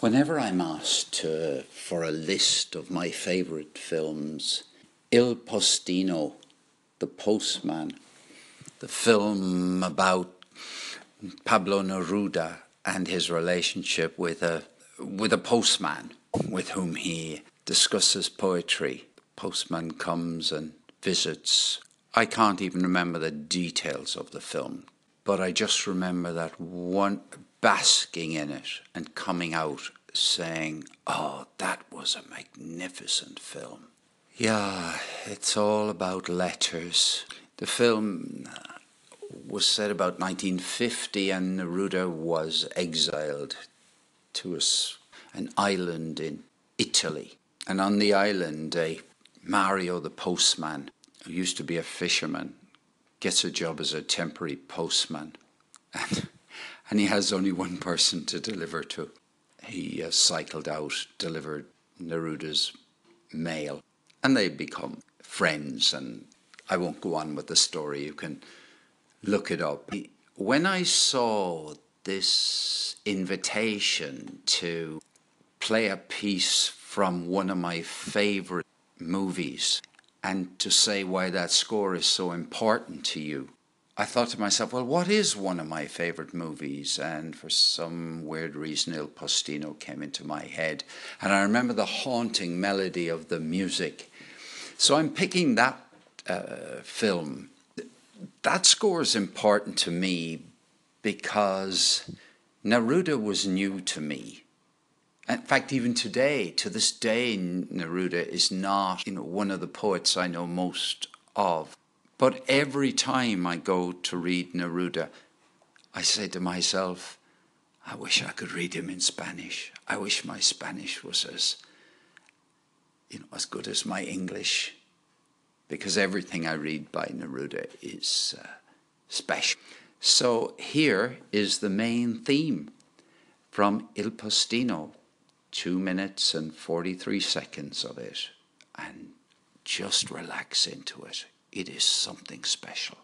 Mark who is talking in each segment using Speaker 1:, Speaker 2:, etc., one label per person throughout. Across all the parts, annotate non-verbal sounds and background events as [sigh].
Speaker 1: Whenever I'm asked for a list of my favourite films, Il Postino, The Postman, the film about Pablo Neruda and his relationship with a with a postman with whom he discusses poetry. The postman comes and visits. I can't even remember the details of the film, but I just remember that one basking in it and coming out saying, Oh, that was a magnificent film. Yeah, it's all about letters. The film uh, was set about 1950, and Neruda was exiled to a, an island in Italy. And on the island, a Mario the postman, who used to be a fisherman, gets a job as a temporary postman. [laughs] And and he has only one person to deliver to. He uh, cycled out, delivered Neruda's mail, and they become friends. And I won't go on with the story, you can look it up. When I saw this invitation to play a piece from one of my favorite movies and to say why that score is so important to you, I thought to myself, well, what is one of my favorite movies? And for some weird reason, Il Postino came into my head. And I remember the haunting melody of the music. So I'm picking that uh, film. That score is important to me because Neruda was new to me. In fact, even today, to this day, Neruda is not you know, one of the poets I know most of. But every time I go to read Neruda, I say to myself, I wish I could read him in Spanish. I wish my Spanish was as, you know, as good as my English, because everything I read by Neruda is uh, special. So here is the main theme from Il Postino, two minutes and 43 seconds of it, and just relax into it it is something special.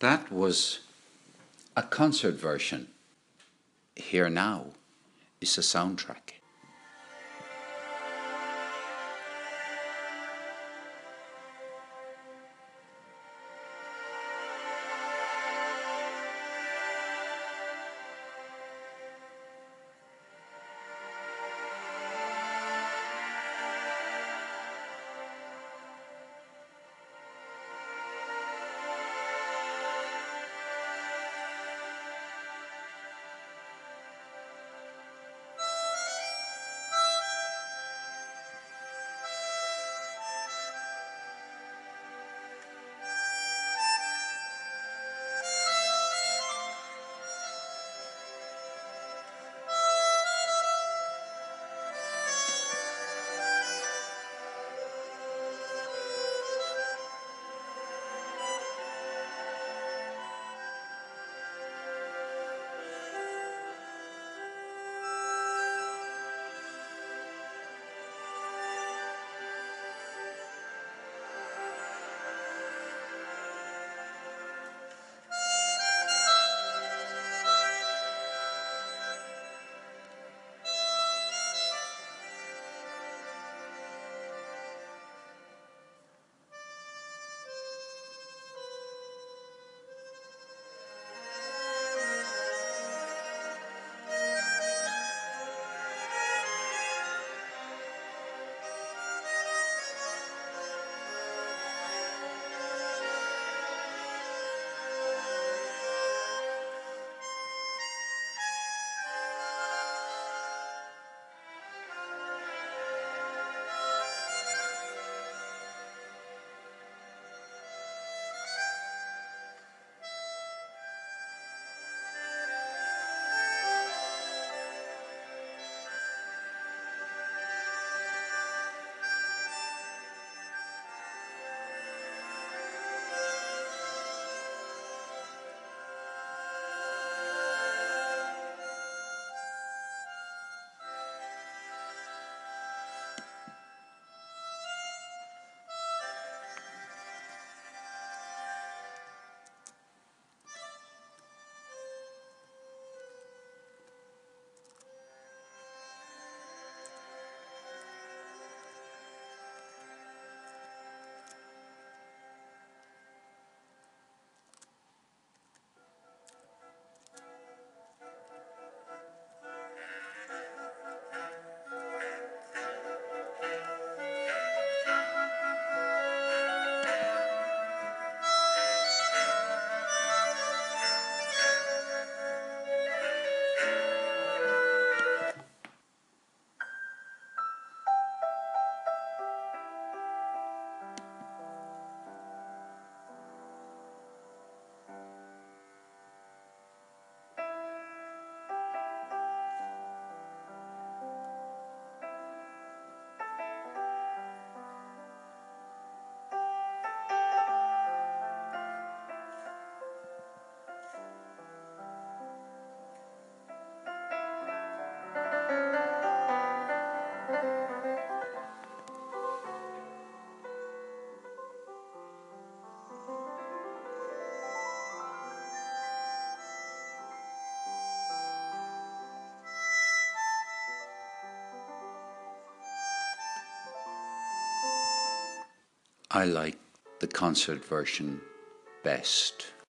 Speaker 1: That was a concert version. Here Now is a soundtrack. I like the concert version best.